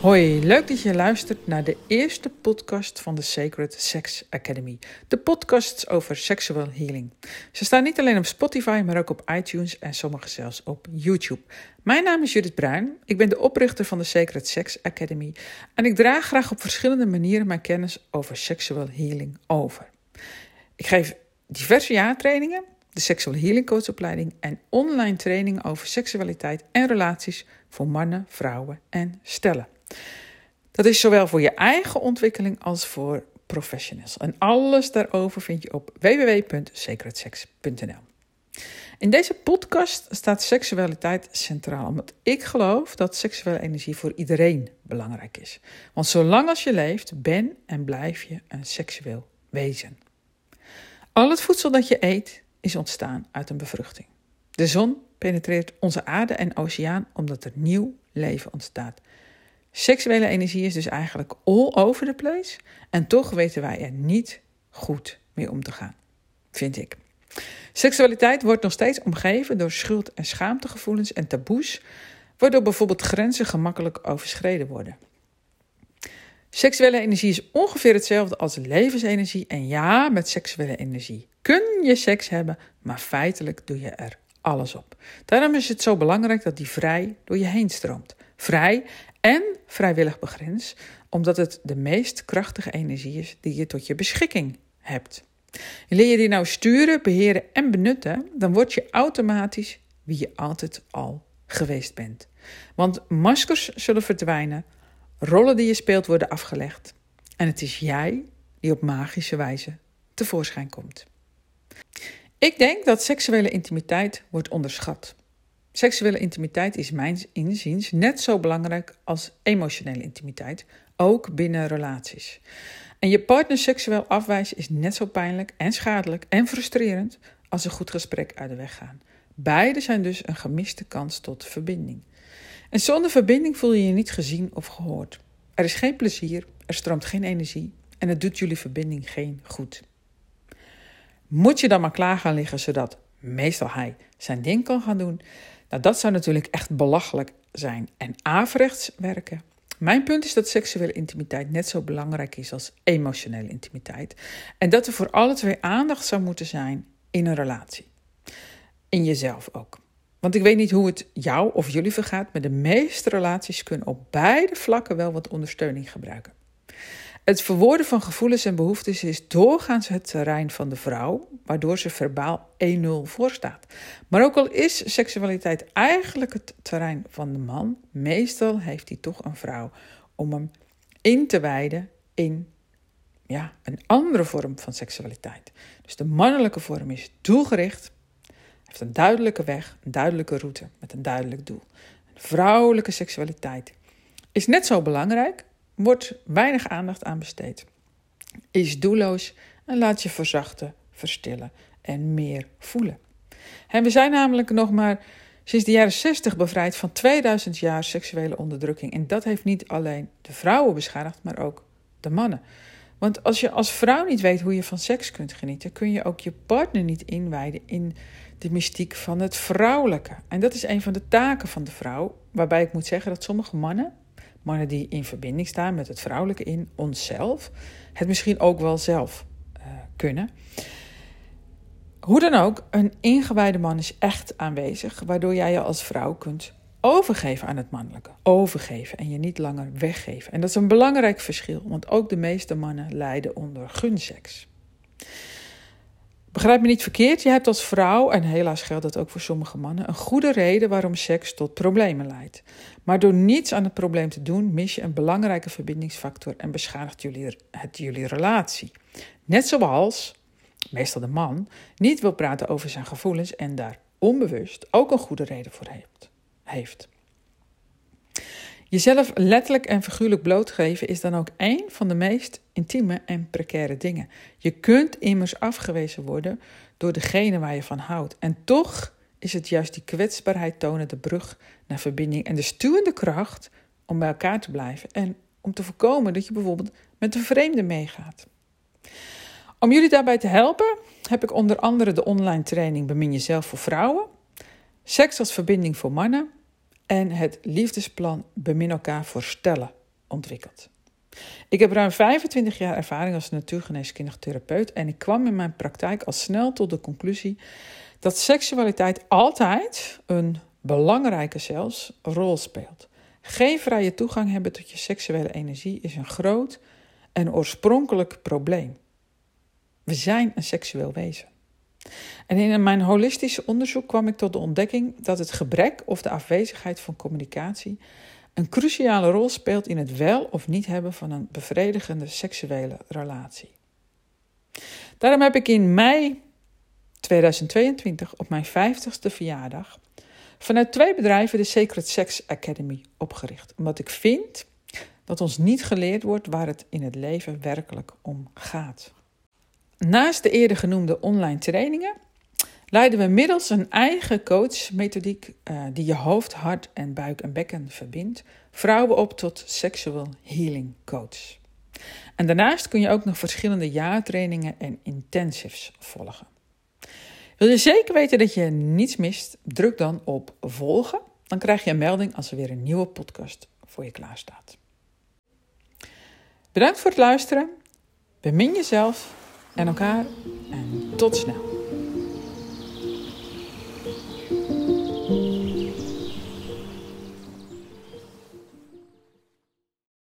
Hoi, leuk dat je luistert naar de eerste podcast van de Sacred Sex Academy. De podcasts over sexual healing. Ze staan niet alleen op Spotify, maar ook op iTunes en sommige zelfs op YouTube. Mijn naam is Judith Bruin. Ik ben de oprichter van de Sacred Sex Academy. En ik draag graag op verschillende manieren mijn kennis over sexual healing over. Ik geef diverse jaartrainingen, de Sexual Healing Coachopleiding en online trainingen over seksualiteit en relaties voor mannen, vrouwen en stellen. Dat is zowel voor je eigen ontwikkeling als voor professionals. En alles daarover vind je op www.secretsex.nl. In deze podcast staat seksualiteit centraal, omdat ik geloof dat seksuele energie voor iedereen belangrijk is. Want zolang als je leeft, ben en blijf je een seksueel wezen. Al het voedsel dat je eet is ontstaan uit een bevruchting. De zon penetreert onze aarde en oceaan omdat er nieuw leven ontstaat. Seksuele energie is dus eigenlijk all over the place. En toch weten wij er niet goed mee om te gaan, vind ik. Seksualiteit wordt nog steeds omgeven door schuld- en schaamtegevoelens en taboes, waardoor bijvoorbeeld grenzen gemakkelijk overschreden worden. Seksuele energie is ongeveer hetzelfde als levensenergie. En ja, met seksuele energie kun je seks hebben, maar feitelijk doe je er alles op. Daarom is het zo belangrijk dat die vrij door je heen stroomt. Vrij en vrijwillig begrensd, omdat het de meest krachtige energie is die je tot je beschikking hebt. leer je die nou sturen, beheren en benutten, dan word je automatisch wie je altijd al geweest bent. Want maskers zullen verdwijnen, rollen die je speelt worden afgelegd en het is jij die op magische wijze tevoorschijn komt. Ik denk dat seksuele intimiteit wordt onderschat. Seksuele intimiteit is mijns inziens net zo belangrijk als emotionele intimiteit, ook binnen relaties. En je partner seksueel afwijzen is net zo pijnlijk en schadelijk en frustrerend als een goed gesprek uit de weg gaan. Beide zijn dus een gemiste kans tot verbinding. En zonder verbinding voel je je niet gezien of gehoord. Er is geen plezier, er stroomt geen energie en het doet jullie verbinding geen goed. Moet je dan maar klaar gaan liggen zodat meestal hij zijn ding kan gaan doen? Nou, dat zou natuurlijk echt belachelijk zijn en averechts werken. Mijn punt is dat seksuele intimiteit net zo belangrijk is als emotionele intimiteit. En dat er voor alle twee aandacht zou moeten zijn in een relatie. In jezelf ook. Want ik weet niet hoe het jou of jullie vergaat, maar de meeste relaties kunnen op beide vlakken wel wat ondersteuning gebruiken. Het verwoorden van gevoelens en behoeftes is doorgaans het terrein van de vrouw, waardoor ze verbaal 1-0 voorstaat. Maar ook al is seksualiteit eigenlijk het terrein van de man, meestal heeft hij toch een vrouw om hem in te wijden in ja, een andere vorm van seksualiteit. Dus de mannelijke vorm is doelgericht, heeft een duidelijke weg, een duidelijke route met een duidelijk doel. Vrouwelijke seksualiteit is net zo belangrijk, wordt weinig aandacht aan besteed. Is doelloos en laat je verzachten, verstillen en meer voelen. En we zijn namelijk nog maar sinds de jaren 60 bevrijd van 2000 jaar seksuele onderdrukking. En dat heeft niet alleen de vrouwen beschadigd, maar ook de mannen. Want als je als vrouw niet weet hoe je van seks kunt genieten, kun je ook je partner niet inwijden in de mystiek van het vrouwelijke. En dat is een van de taken van de vrouw, waarbij ik moet zeggen dat sommige mannen mannen die in verbinding staan met het vrouwelijke in onszelf, het misschien ook wel zelf uh, kunnen. Hoe dan ook, een ingewijde man is echt aanwezig, waardoor jij je als vrouw kunt overgeven aan het mannelijke. Overgeven en je niet langer weggeven. En dat is een belangrijk verschil, want ook de meeste mannen lijden onder gunseks. Begrijp me niet verkeerd, je hebt als vrouw, en helaas geldt dat ook voor sommige mannen, een goede reden waarom seks tot problemen leidt. Maar door niets aan het probleem te doen, mis je een belangrijke verbindingsfactor en beschadigt jullie, het jullie relatie. Net zoals, meestal de man, niet wil praten over zijn gevoelens en daar onbewust ook een goede reden voor heeft. Jezelf letterlijk en figuurlijk blootgeven is dan ook één van de meest intieme en precaire dingen. Je kunt immers afgewezen worden door degene waar je van houdt. En toch is het juist die kwetsbaarheid tonen de brug naar verbinding en de stuwende kracht om bij elkaar te blijven en om te voorkomen dat je bijvoorbeeld met een vreemde meegaat. Om jullie daarbij te helpen heb ik onder andere de online training Bemin jezelf voor vrouwen, Seks als verbinding voor mannen en het liefdesplan Bemin elkaar voor stellen ontwikkeld. Ik heb ruim 25 jaar ervaring als natuurgeneeskundig therapeut en ik kwam in mijn praktijk al snel tot de conclusie dat seksualiteit altijd een belangrijke zelfs rol speelt. Geen vrije toegang hebben tot je seksuele energie is een groot en oorspronkelijk probleem. We zijn een seksueel wezen. En in mijn holistische onderzoek kwam ik tot de ontdekking dat het gebrek of de afwezigheid van communicatie een cruciale rol speelt in het wel of niet hebben van een bevredigende seksuele relatie. Daarom heb ik in mei 2022 op mijn 50ste verjaardag vanuit twee bedrijven de Sacred Sex Academy opgericht. Omdat ik vind dat ons niet geleerd wordt waar het in het leven werkelijk om gaat. Naast de eerder genoemde online trainingen leiden we middels een eigen coachmethodiek uh, die je hoofd, hart en buik en bekken verbindt, vrouwen op tot sexual healing coach. En daarnaast kun je ook nog verschillende jaartrainingen en intensives volgen. Wil je zeker weten dat je niets mist? Druk dan op volgen. Dan krijg je een melding als er weer een nieuwe podcast voor je klaar staat. Bedankt voor het luisteren. Bemin jezelf en elkaar en tot snel.